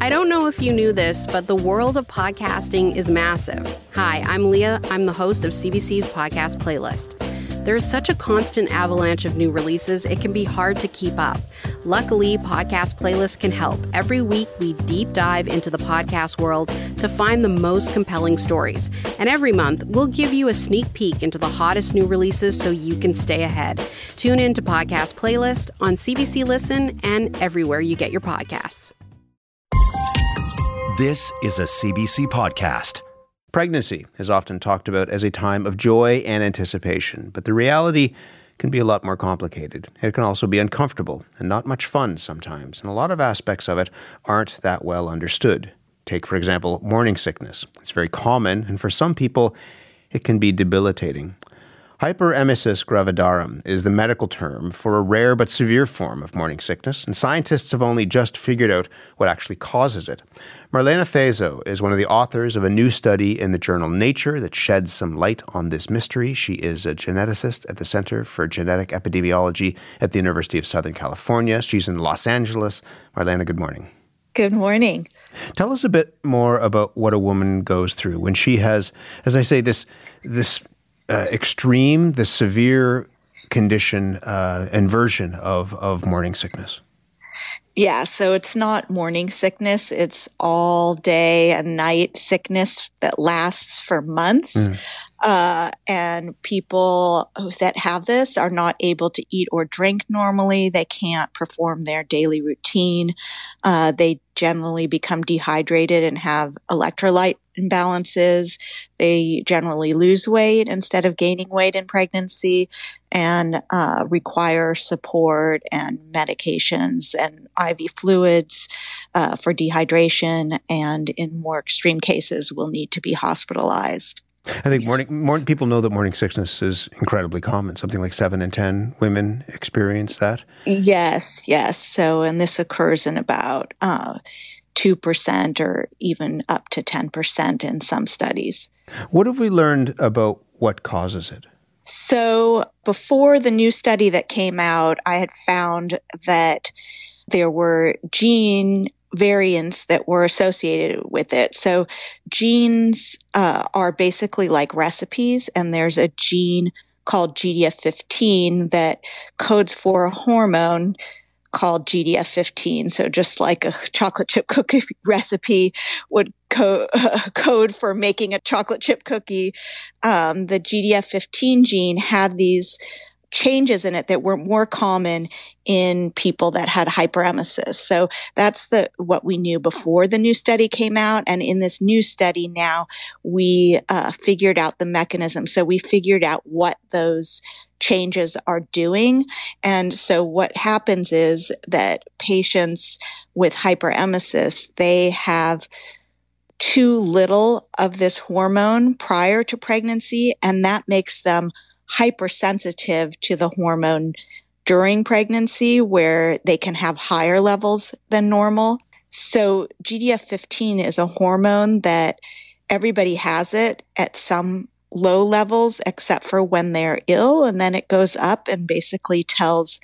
I don't know if you knew this, but the world of podcasting is massive. Hi, I'm Leah. I'm the host of CBC's podcast playlist. There is such a constant avalanche of new releases, it can be hard to keep up. Luckily, Podcast Playlist can help. Every week, we deep dive into the podcast world to find the most compelling stories. And every month, we'll give you a sneak peek into the hottest new releases so you can stay ahead. Tune in to Podcast Playlist on CBC Listen and everywhere you get your podcasts. This is a CBC podcast. Pregnancy is often talked about as a time of joy and anticipation, but the reality can be a lot more complicated. It can also be uncomfortable and not much fun sometimes, and a lot of aspects of it aren't that well understood. Take, for example, morning sickness. It's very common, and for some people, it can be debilitating. Hyperemesis gravidarum is the medical term for a rare but severe form of morning sickness, and scientists have only just figured out what actually causes it. Marlena Fejzo is one of the authors of a new study in the journal Nature that sheds some light on this mystery. She is a geneticist at the Center for Genetic Epidemiology at the University of Southern California. She's in Los Angeles. Marlena, good morning. Good morning. Tell us a bit more about what a woman goes through when she has, as I say, this this uh, extreme, the severe condition uh, and version of of morning sickness. Yeah, so it's not morning sickness, it's all day and night sickness that lasts for months. Mm. Uh, and people that have this are not able to eat or drink normally. They can't perform their daily routine. Uh, they generally become dehydrated and have electrolyte imbalances. They generally lose weight instead of gaining weight in pregnancy and uh, require support and medications and IV fluids uh, for dehydration. And in more extreme cases, will need to be hospitalized. I think morning, morning people know that morning sickness is incredibly common. Something like seven in ten women experience that. Yes, yes. So, and this occurs in about uh, two percent, or even up to ten percent in some studies. What have we learned about what causes it? So, before the new study that came out, I had found that there were gene variants that were associated with it. So genes uh, are basically like recipes, and there's a gene called GDF15 that codes for a hormone called GDF15. So just like a chocolate chip cookie recipe would co- uh, code for making a chocolate chip cookie, um, the GDF15 gene had these changes in it that were more common in people that had hyperemesis. So that's the what we knew before the new study came out, and in this new study now we uh, figured out the mechanism. So we figured out what those changes are doing, and so what happens is that patients with hyperemesis they have too little of this hormone prior to pregnancy, and that makes them hypersensitive to the hormone during pregnancy where they can have higher levels than normal. So GDF15 is a hormone that everybody has it at some low levels except for when they're ill and then it goes up and basically tells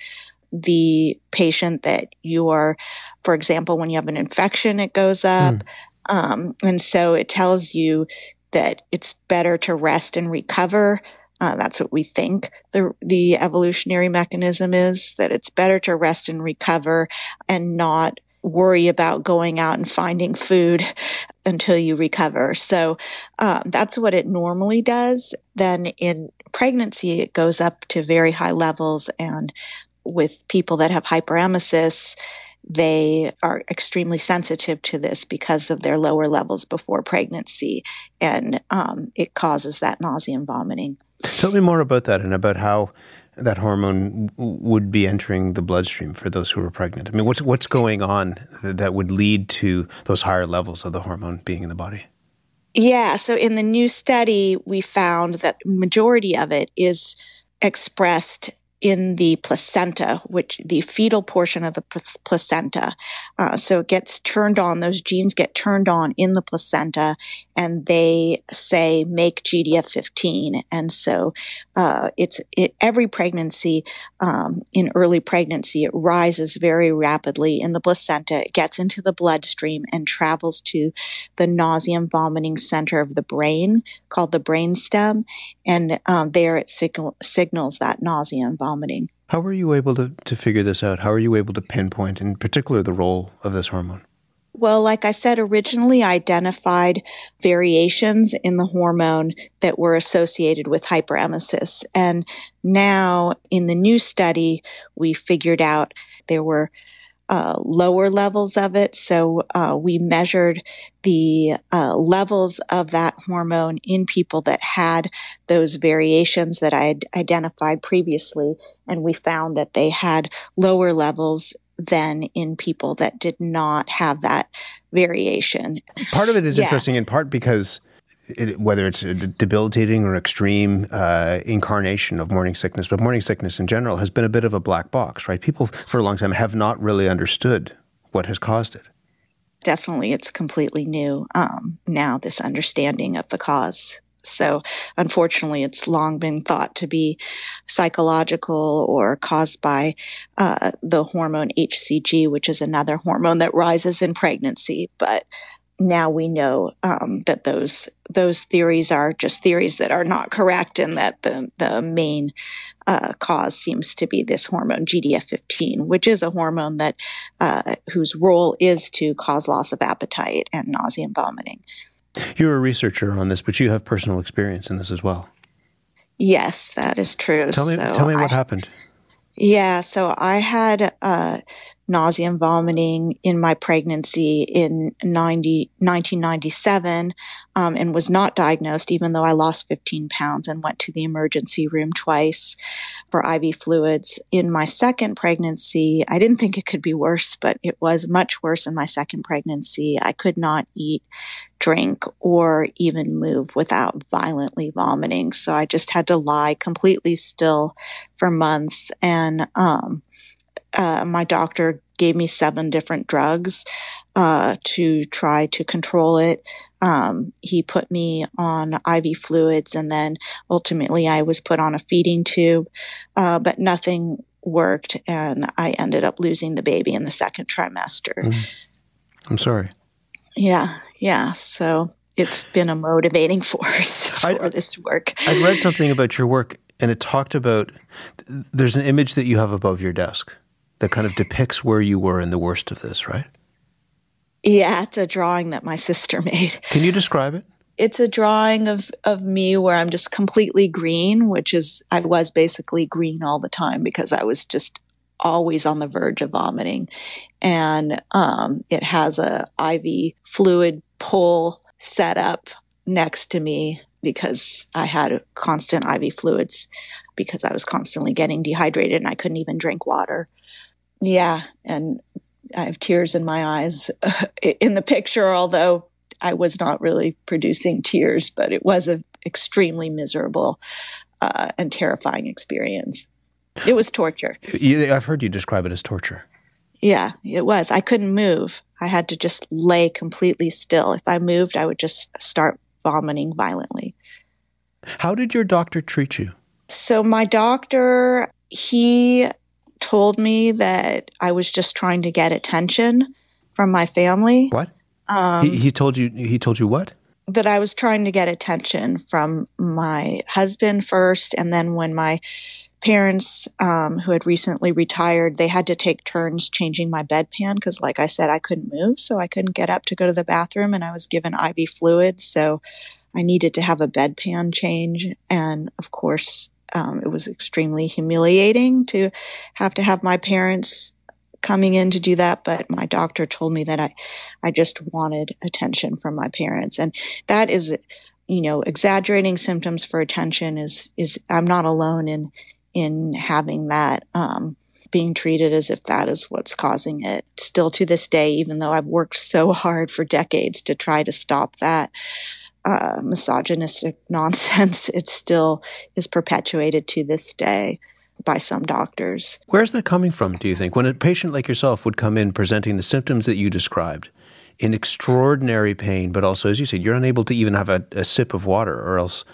the patient that you are for example when you have an infection it goes up mm. um, and so it tells you that it's better to rest and recover uh, that's what we think the the evolutionary mechanism is that it's better to rest and recover and not worry about going out and finding food until you recover. So um, that's what it normally does. Then in pregnancy, it goes up to very high levels, and with people that have hyperemesis, they are extremely sensitive to this because of their lower levels before pregnancy, and um, it causes that nausea and vomiting. Tell me more about that and about how that hormone w- would be entering the bloodstream for those who are pregnant. I mean, what's what's going on that would lead to those higher levels of the hormone being in the body? Yeah, so in the new study, we found that majority of it is expressed in the placenta, which the fetal portion of the placenta. Uh, so it gets turned on, those genes get turned on in the placenta, and they say make GDF15. And so uh, it's it, every pregnancy um, in early pregnancy, it rises very rapidly in the placenta. It gets into the bloodstream and travels to the nausea and vomiting center of the brain called the brainstem. And um, there it signal, signals that nausea and vomiting. How were you able to, to figure this out? How are you able to pinpoint, in particular, the role of this hormone? Well, like I said, originally I identified variations in the hormone that were associated with hyperemesis. And now in the new study, we figured out there were uh, lower levels of it. So uh, we measured the uh, levels of that hormone in people that had those variations that I had identified previously, and we found that they had lower levels than in people that did not have that variation. Part of it is yeah. interesting in part because it, whether it's a debilitating or extreme uh, incarnation of morning sickness, but morning sickness in general has been a bit of a black box, right? People for a long time have not really understood what has caused it. Definitely, it's completely new um, now, this understanding of the cause. So, unfortunately, it's long been thought to be psychological or caused by uh, the hormone HCG, which is another hormone that rises in pregnancy. But now we know um, that those those theories are just theories that are not correct, and that the the main uh, cause seems to be this hormone GDF15, which is a hormone that uh, whose role is to cause loss of appetite and nausea and vomiting. You're a researcher on this, but you have personal experience in this as well. Yes, that is true. Tell me, so tell me what I, happened. Yeah, so I had uh, nausea and vomiting in my pregnancy in 90, 1997 um, and was not diagnosed, even though I lost 15 pounds and went to the emergency room twice for IV fluids. In my second pregnancy, I didn't think it could be worse, but it was much worse in my second pregnancy. I could not eat, drink, or even move without violently vomiting. So I just had to lie completely still for months. And, um, uh, my doctor gave me seven different drugs uh, to try to control it. Um, he put me on IV fluids, and then ultimately I was put on a feeding tube, uh, but nothing worked, and I ended up losing the baby in the second trimester. Mm. I'm sorry. Yeah, yeah. So it's been a motivating force for I, this work. I read something about your work, and it talked about there's an image that you have above your desk that kind of depicts where you were in the worst of this, right? Yeah, it's a drawing that my sister made. Can you describe it? It's a drawing of, of me where I'm just completely green, which is, I was basically green all the time because I was just always on the verge of vomiting. And um, it has a IV fluid pull set up next to me because I had constant IV fluids because I was constantly getting dehydrated and I couldn't even drink water. Yeah, and I have tears in my eyes in the picture, although I was not really producing tears, but it was an extremely miserable uh, and terrifying experience. It was torture. I've heard you describe it as torture. Yeah, it was. I couldn't move. I had to just lay completely still. If I moved, I would just start vomiting violently. How did your doctor treat you? So, my doctor, he told me that I was just trying to get attention from my family. What? Um, he, he told you. He told you what? That I was trying to get attention from my husband first, and then when my parents, um, who had recently retired, they had to take turns changing my bedpan because, like I said, I couldn't move, so I couldn't get up to go to the bathroom, and I was given IV fluids, so I needed to have a bedpan change, and of course, um, it was extremely humiliating to have to have my parents coming in to do that, but my doctor told me that I, I just wanted attention from my parents. And that is, you know, exaggerating symptoms for attention is, is, I'm not alone in, in having that, um, being treated as if that is what's causing it. Still to this day, even though I've worked so hard for decades to try to stop that, uh, misogynistic nonsense, it still is perpetuated to this day. by some doctors. Where's that coming from, do you think? When a patient like yourself would come in presenting the symptoms that you described, in extraordinary pain, but also, as you said, you're unable to even have a, a sip of water, or else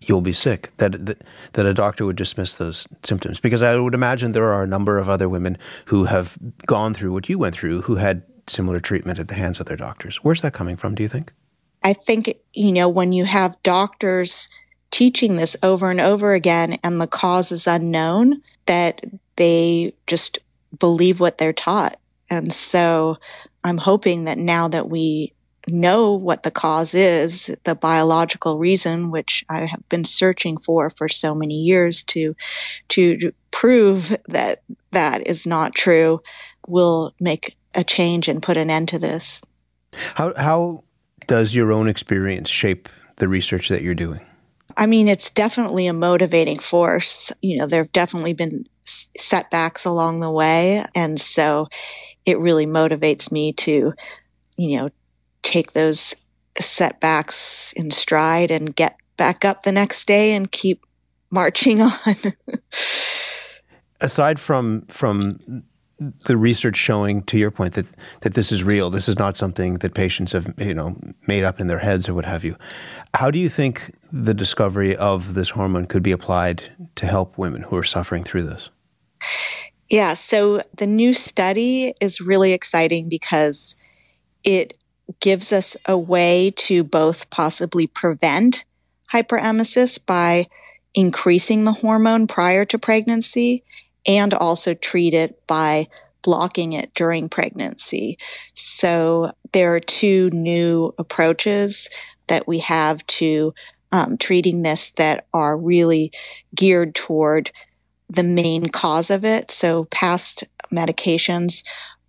you'll be sick. That, that that a doctor would dismiss those symptoms because I would imagine there are a number of other women who have gone through what you went through, who had similar treatment at the hands of their doctors. Where's that coming from? Do you think? I think you know when you have doctors teaching this over and over again and the cause is unknown that they just believe what they're taught. And so I'm hoping that now that we know what the cause is, the biological reason, which I have been searching for for so many years to, to prove that that is not true, will make a change and put an end to this. How, how does your own experience shape the research that you're doing? I mean, it's definitely a motivating force. You know, there have definitely been setbacks along the way. And so it really motivates me to, you know, take those setbacks in stride and get back up the next day and keep marching on. Aside from from the research showing, to your point, that that this is real. This is not something that patients have, you know, made up in their heads or what have you. How do you think the discovery of this hormone could be applied to help women who are suffering through this? Yeah, so the new study is really exciting because it gives us a way to both possibly prevent hyperemesis by increasing the hormone prior to pregnancy and also treat it by blocking it during pregnancy. So there are two new approaches that we have to um, treating this that are really geared toward the main cause of it. So past medications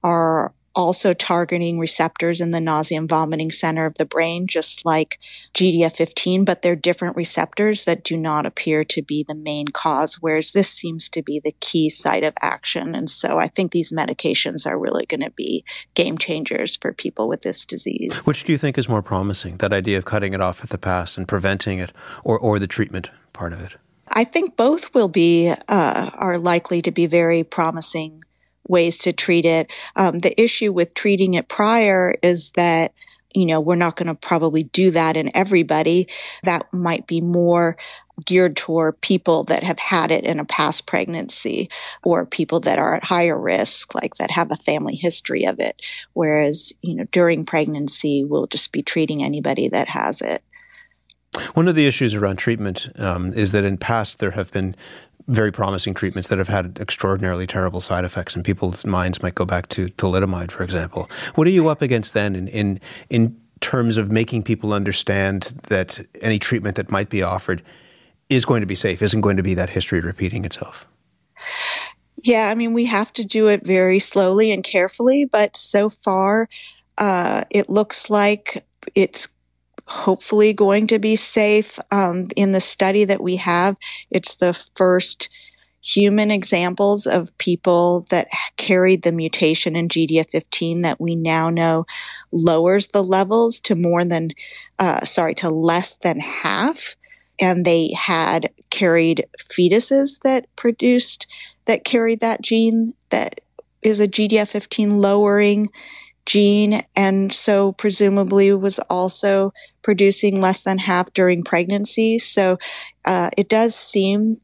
are also targeting receptors in the nausea and vomiting center of the brain, just like GDF15, but they're different receptors that do not appear to be the main cause, whereas this seems to be the key site of action. And so I think these medications are really going to be game changers for people with this disease. Which do you think is more promising, that idea of cutting it off at the pass and preventing it, or, or the treatment part of it? I think both will be, uh, are likely to be very promising ways to treat it. Um, the issue with treating it prior is that you know, we're not going to probably do that in everybody. That might be more geared toward people that have had it in a past pregnancy or people that are at higher risk, like that have a family history of it. Whereas, you know, during pregnancy, we'll just be treating anybody that has it. One of the issues around treatment um, is that in past there have been very promising treatments that have had extraordinarily terrible side effects, and people's minds might go back to thalidomide, for example. What are you up against then in, in, in terms of making people understand that any treatment that might be offered is going to be safe, isn't going to be that history repeating itself? Yeah, I mean, we have to do it very slowly and carefully, but so far, uh, it looks like it's hopefully going to be safe. Um, in the study that we have, it's the first human examples of people that carried the mutation in GDF15 that we now know lowers the levels to more than, uh, sorry, to less than half. And they had carried fetuses that produced, that carried that gene that is a GDF15 lowering gene. And so presumably was also producing less than half during pregnancy. So uh, it does seem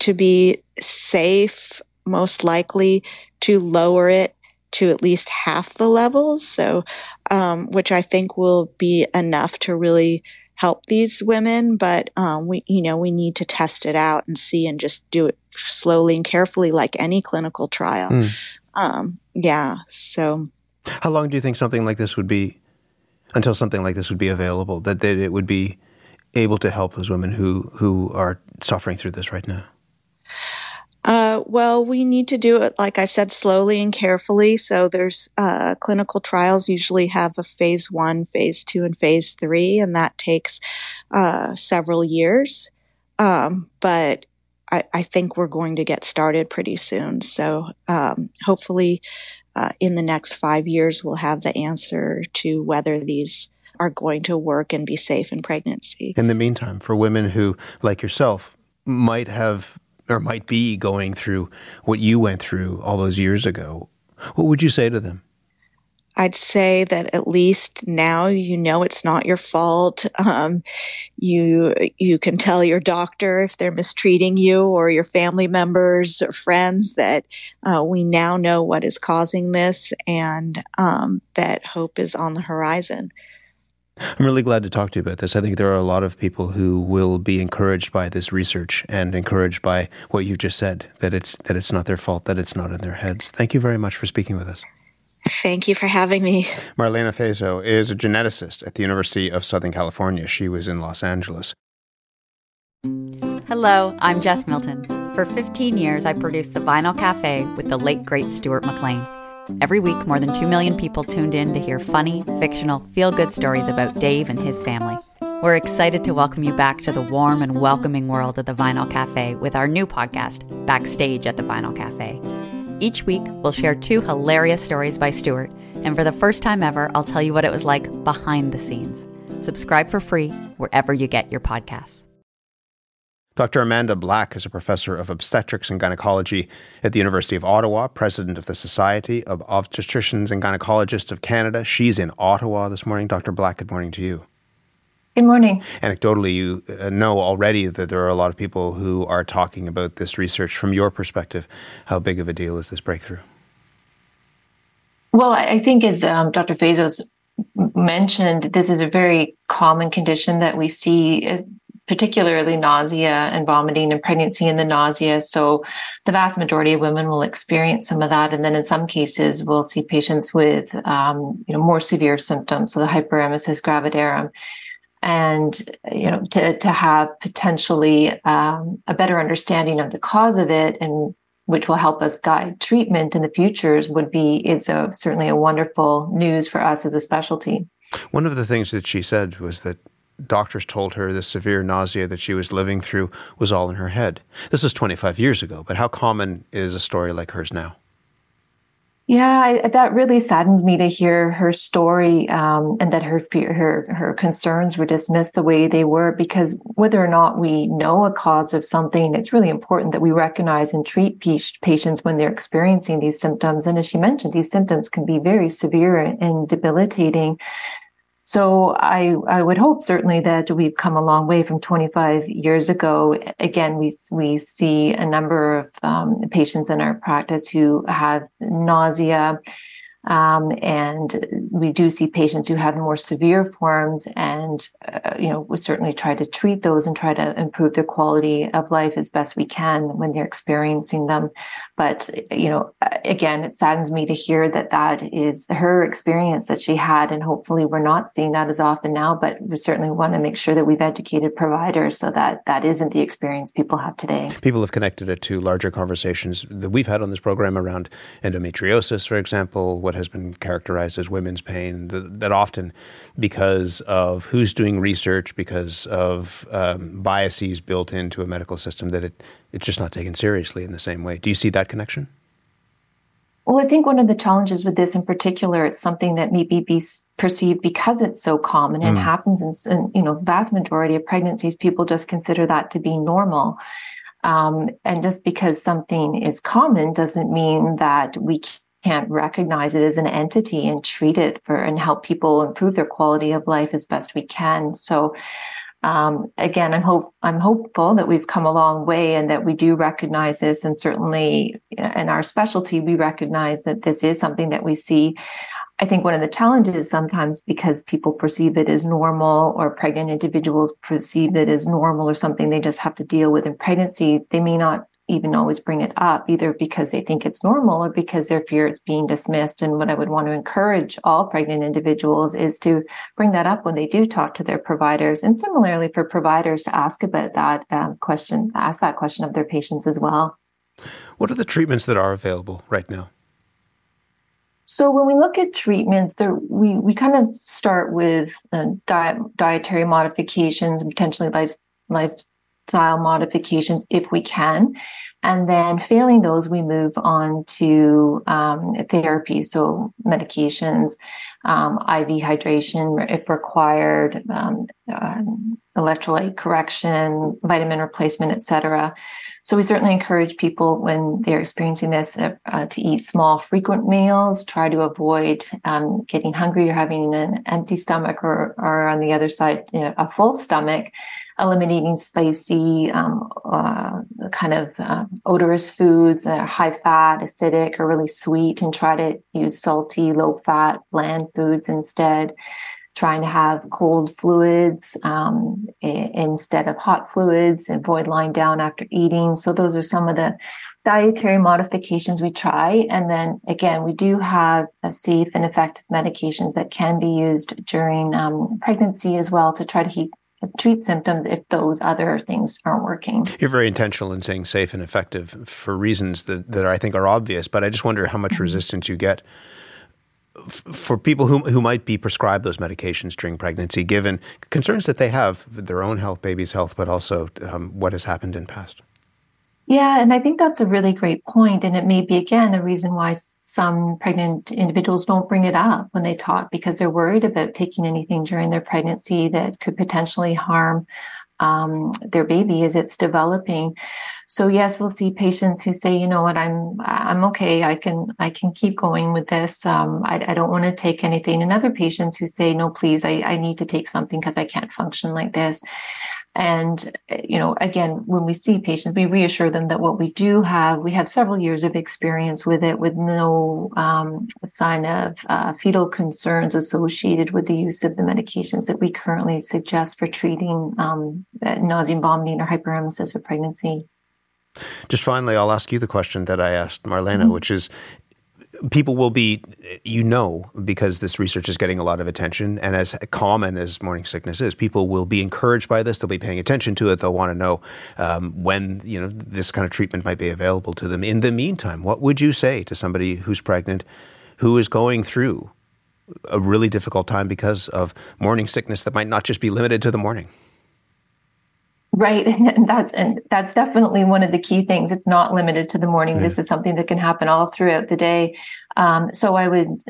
to be safe, most likely, to lower it to at least half the levels. So, um, which I think will be enough to really help these women. But um, we, you know, we need to test it out and see, and just do it slowly and carefully, like any clinical trial. Mm. Um, yeah. So, how long do you think something like this would be until something like this would be available, that, that it would be able to help those women who, who are suffering through this right now? Uh, well, we need to do it, like I said, slowly and carefully. So there's uh, clinical trials usually have a phase one, phase two, and phase three, and that takes uh, several years. Um, but I, I, think we're going to get started pretty soon. So um, hopefully, uh, in the next five years, we'll have the answer to whether these are going to work and be safe in pregnancy. In the meantime, for women who, like yourself, might have or might be going through what you went through all those years ago, what would you say to them? I'd say that at least now you know it's not your fault. Um, you you can tell your doctor if they're mistreating you or your family members or friends that uh, we now know what is causing this and um, that hope is on the horizon. I'm really glad to talk to you about this. I think there are a lot of people who will be encouraged by this research and encouraged by what you've just said that it's that it's not their fault, that it's not in their heads. Thank you very much for speaking with us. Thank you for having me. Marlena Fejzo is a geneticist at the University of Southern California. She was in Los Angeles. Hello, I'm Jess Milton. For 15 years, I produced The Vinyl Cafe with the late, great Stuart McLean. Every week, more than 2 million people tuned in to hear funny, fictional, feel good stories about Dave and his family. We're excited to welcome you back to the warm and welcoming world of the Vinyl Cafe with our new podcast, Backstage at the Vinyl Cafe. Each week, we'll share two hilarious stories by Stuart, and for the first time ever, I'll tell you what it was like behind the scenes. Subscribe for free wherever you get your podcasts. Dr. Amanda Black is a professor of obstetrics and gynecology at the University of Ottawa, president of the Society of Obstetricians and Gynecologists of Canada. She's in Ottawa this morning. Dr. Black, good morning to you. Good morning. Anecdotally, you uh, know already that there are a lot of people who are talking about this research. From your perspective, how big of a deal is this breakthrough? Well, I think as um, Dr. Fejzo's mentioned, this is a very common condition that we see, uh, particularly nausea and vomiting in pregnancy and the nausea. So the vast majority of women will experience some of that. And then in some cases, we'll see patients with, um, you know, more severe symptoms. So the hyperemesis gravidarum and you know to to have potentially um, a better understanding of the cause of it and which will help us guide treatment in the futures would be is a, certainly a wonderful news for us as a specialty. One of the things that she said was that doctors told her the severe nausea that she was living through was all in her head. This was 25 years ago, but how common is a story like hers now? Yeah, I, that really saddens me to hear her story um, and that her fear, her her concerns were dismissed the way they were. Because whether or not we know a cause of something, it's really important that we recognize and treat patients when they're experiencing these symptoms. And as she mentioned, these symptoms can be very severe and debilitating. So I, I would hope certainly that we've come a long way from 25 years ago. Again, we, we see a number of um, patients in our practice who have nausea, um, and we do see patients who have more severe forms, and uh, you know we certainly try to treat those and try to improve their quality of life as best we can when they're experiencing them. But you know, again, it saddens me to hear that that is her experience that she had, and hopefully we're not seeing that as often now. But we certainly want to make sure that we've educated providers so that that isn't the experience people have today. People have connected it to larger conversations that we've had on this program around endometriosis, for example what has been characterized as women's pain, that, that often because of who's doing research, because of um, biases built into a medical system, that it, it's just not taken seriously in the same way. Do you see that connection? Well, I think one of the challenges with this in particular, it's something that maybe be perceived because it's so common and mm. happens in, in, you know, vast majority of pregnancies, people just consider that to be normal. Um, and just because something is common doesn't mean that we can't recognize it as an entity and treat it for and help people improve their quality of life as best we can. So um, again, I'm hope I'm hopeful that we've come a long way and that we do recognize this. And certainly in our specialty, we recognize that this is something that we see. I think one of the challenges sometimes because people perceive it as normal or pregnant individuals perceive it as normal or something they just have to deal with in pregnancy, they may not even always bring it up, either because they think it's normal or because they fear it's being dismissed. And what I would want to encourage all pregnant individuals is to bring that up when they do talk to their providers. And similarly for providers to ask about that um, question, ask that question of their patients as well. What are the treatments that are available right now? So when we look at treatments, there, we we kind of start with uh, diet, dietary modifications, and potentially life, life lifestyle modifications if we can. And then failing those, we move on to um, therapy, so medications, um, IV hydration if required, um, uh, electrolyte correction, vitamin replacement, etc. So we certainly encourage people when they're experiencing this uh, uh, to eat small, frequent meals. Try to avoid um, getting hungry or having an empty stomach, or, or on the other side, you know, a full stomach eliminating spicy, um, uh, kind of uh, odorous foods that are high fat, acidic, or really sweet, and try to use salty, low fat, bland foods instead. Trying to have cold fluids um, I- instead of hot fluids, avoid lying down after eating. So, those are some of the dietary modifications we try. And then again, we do have safe and effective medications that can be used during um, pregnancy as well to try to keep treat symptoms if those other things aren't working. You're very intentional in saying safe and effective for reasons that, that I think are obvious, but I just wonder how much mm-hmm. resistance you get f- for people who, who might be prescribed those medications during pregnancy, given concerns that they have their own health, baby's health, but also um, what has happened in past. Yeah, and I think that's a really great point, and it may be again a reason why some pregnant individuals don't bring it up when they talk because they're worried about taking anything during their pregnancy that could potentially harm um, their baby as it's developing. So yes, we'll see patients who say, you know what, I'm I'm okay. I can I can keep going with this. Um, I, I, don't want to take anything. And other patients who say, no, please, I, I need to take something because I can't function like this. And, you know, again, when we see patients, we reassure them that what we do have, we have several years of experience with it with no um, sign of uh, fetal concerns associated with the use of the medications that we currently suggest for treating um, nausea and vomiting or hyperemesis of pregnancy. Just finally, I'll ask you the question that I asked Marlena, mm-hmm. which is people will be, you know, because this research is getting a lot of attention, and as common as morning sickness is, people will be encouraged by this. They'll be paying attention to it. They'll want to know um, when you know this kind of treatment might be available to them. In the meantime, what would you say to somebody who's pregnant, who is going through a really difficult time because of morning sickness that might not just be limited to the morning? Right. And that's and that's definitely one of the key things. It's not limited to the morning. Yeah. This is something that can happen all throughout the day. Um, so I would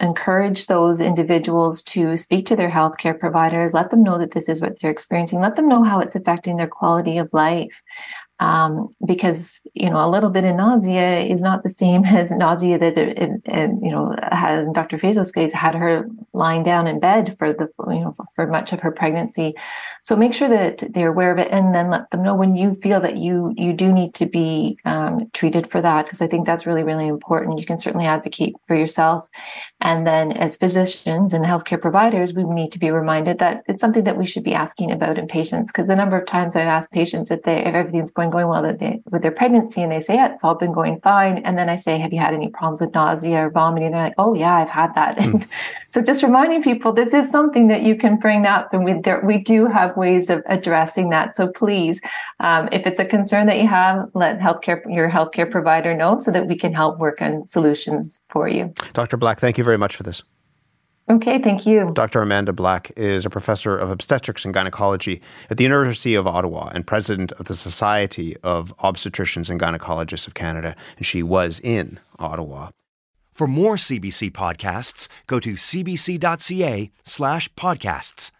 encourage those individuals to speak to their healthcare providers, let them know that this is what they're experiencing, let them know how it's affecting their quality of life um, because you know a little bit of nausea is not the same as nausea that it, it, it, you know has Dr. Case had her lying down in bed for the you know for, for much of her pregnancy. So make sure that they're aware of it, and then let them know when you feel that you you do need to be um, treated for that because I think that's really really important. You can certainly advocate for yourself, and then as physicians and healthcare providers, we need to be reminded that it's something that we should be asking about in patients because the number of times I've asked patients if they if everything's going going well they, with their pregnancy and they say, yeah, it's all been going fine. And then I say, have you had any problems with nausea or vomiting? They're like, oh yeah, I've had that. Mm. And so just reminding people, this is something that you can bring up and we, there, we do have ways of addressing that. So please, um, if it's a concern that you have, let healthcare, your healthcare provider know so that we can help work on solutions for you. Dr. Black, thank you very much for this. Okay, thank you. Dr. Amanda Black is a professor of obstetrics and gynecology at the University of Ottawa and president of the Society of Obstetricians and Gynecologists of Canada, and she was in Ottawa. For more CBC podcasts, go to cbc.ca slash podcasts.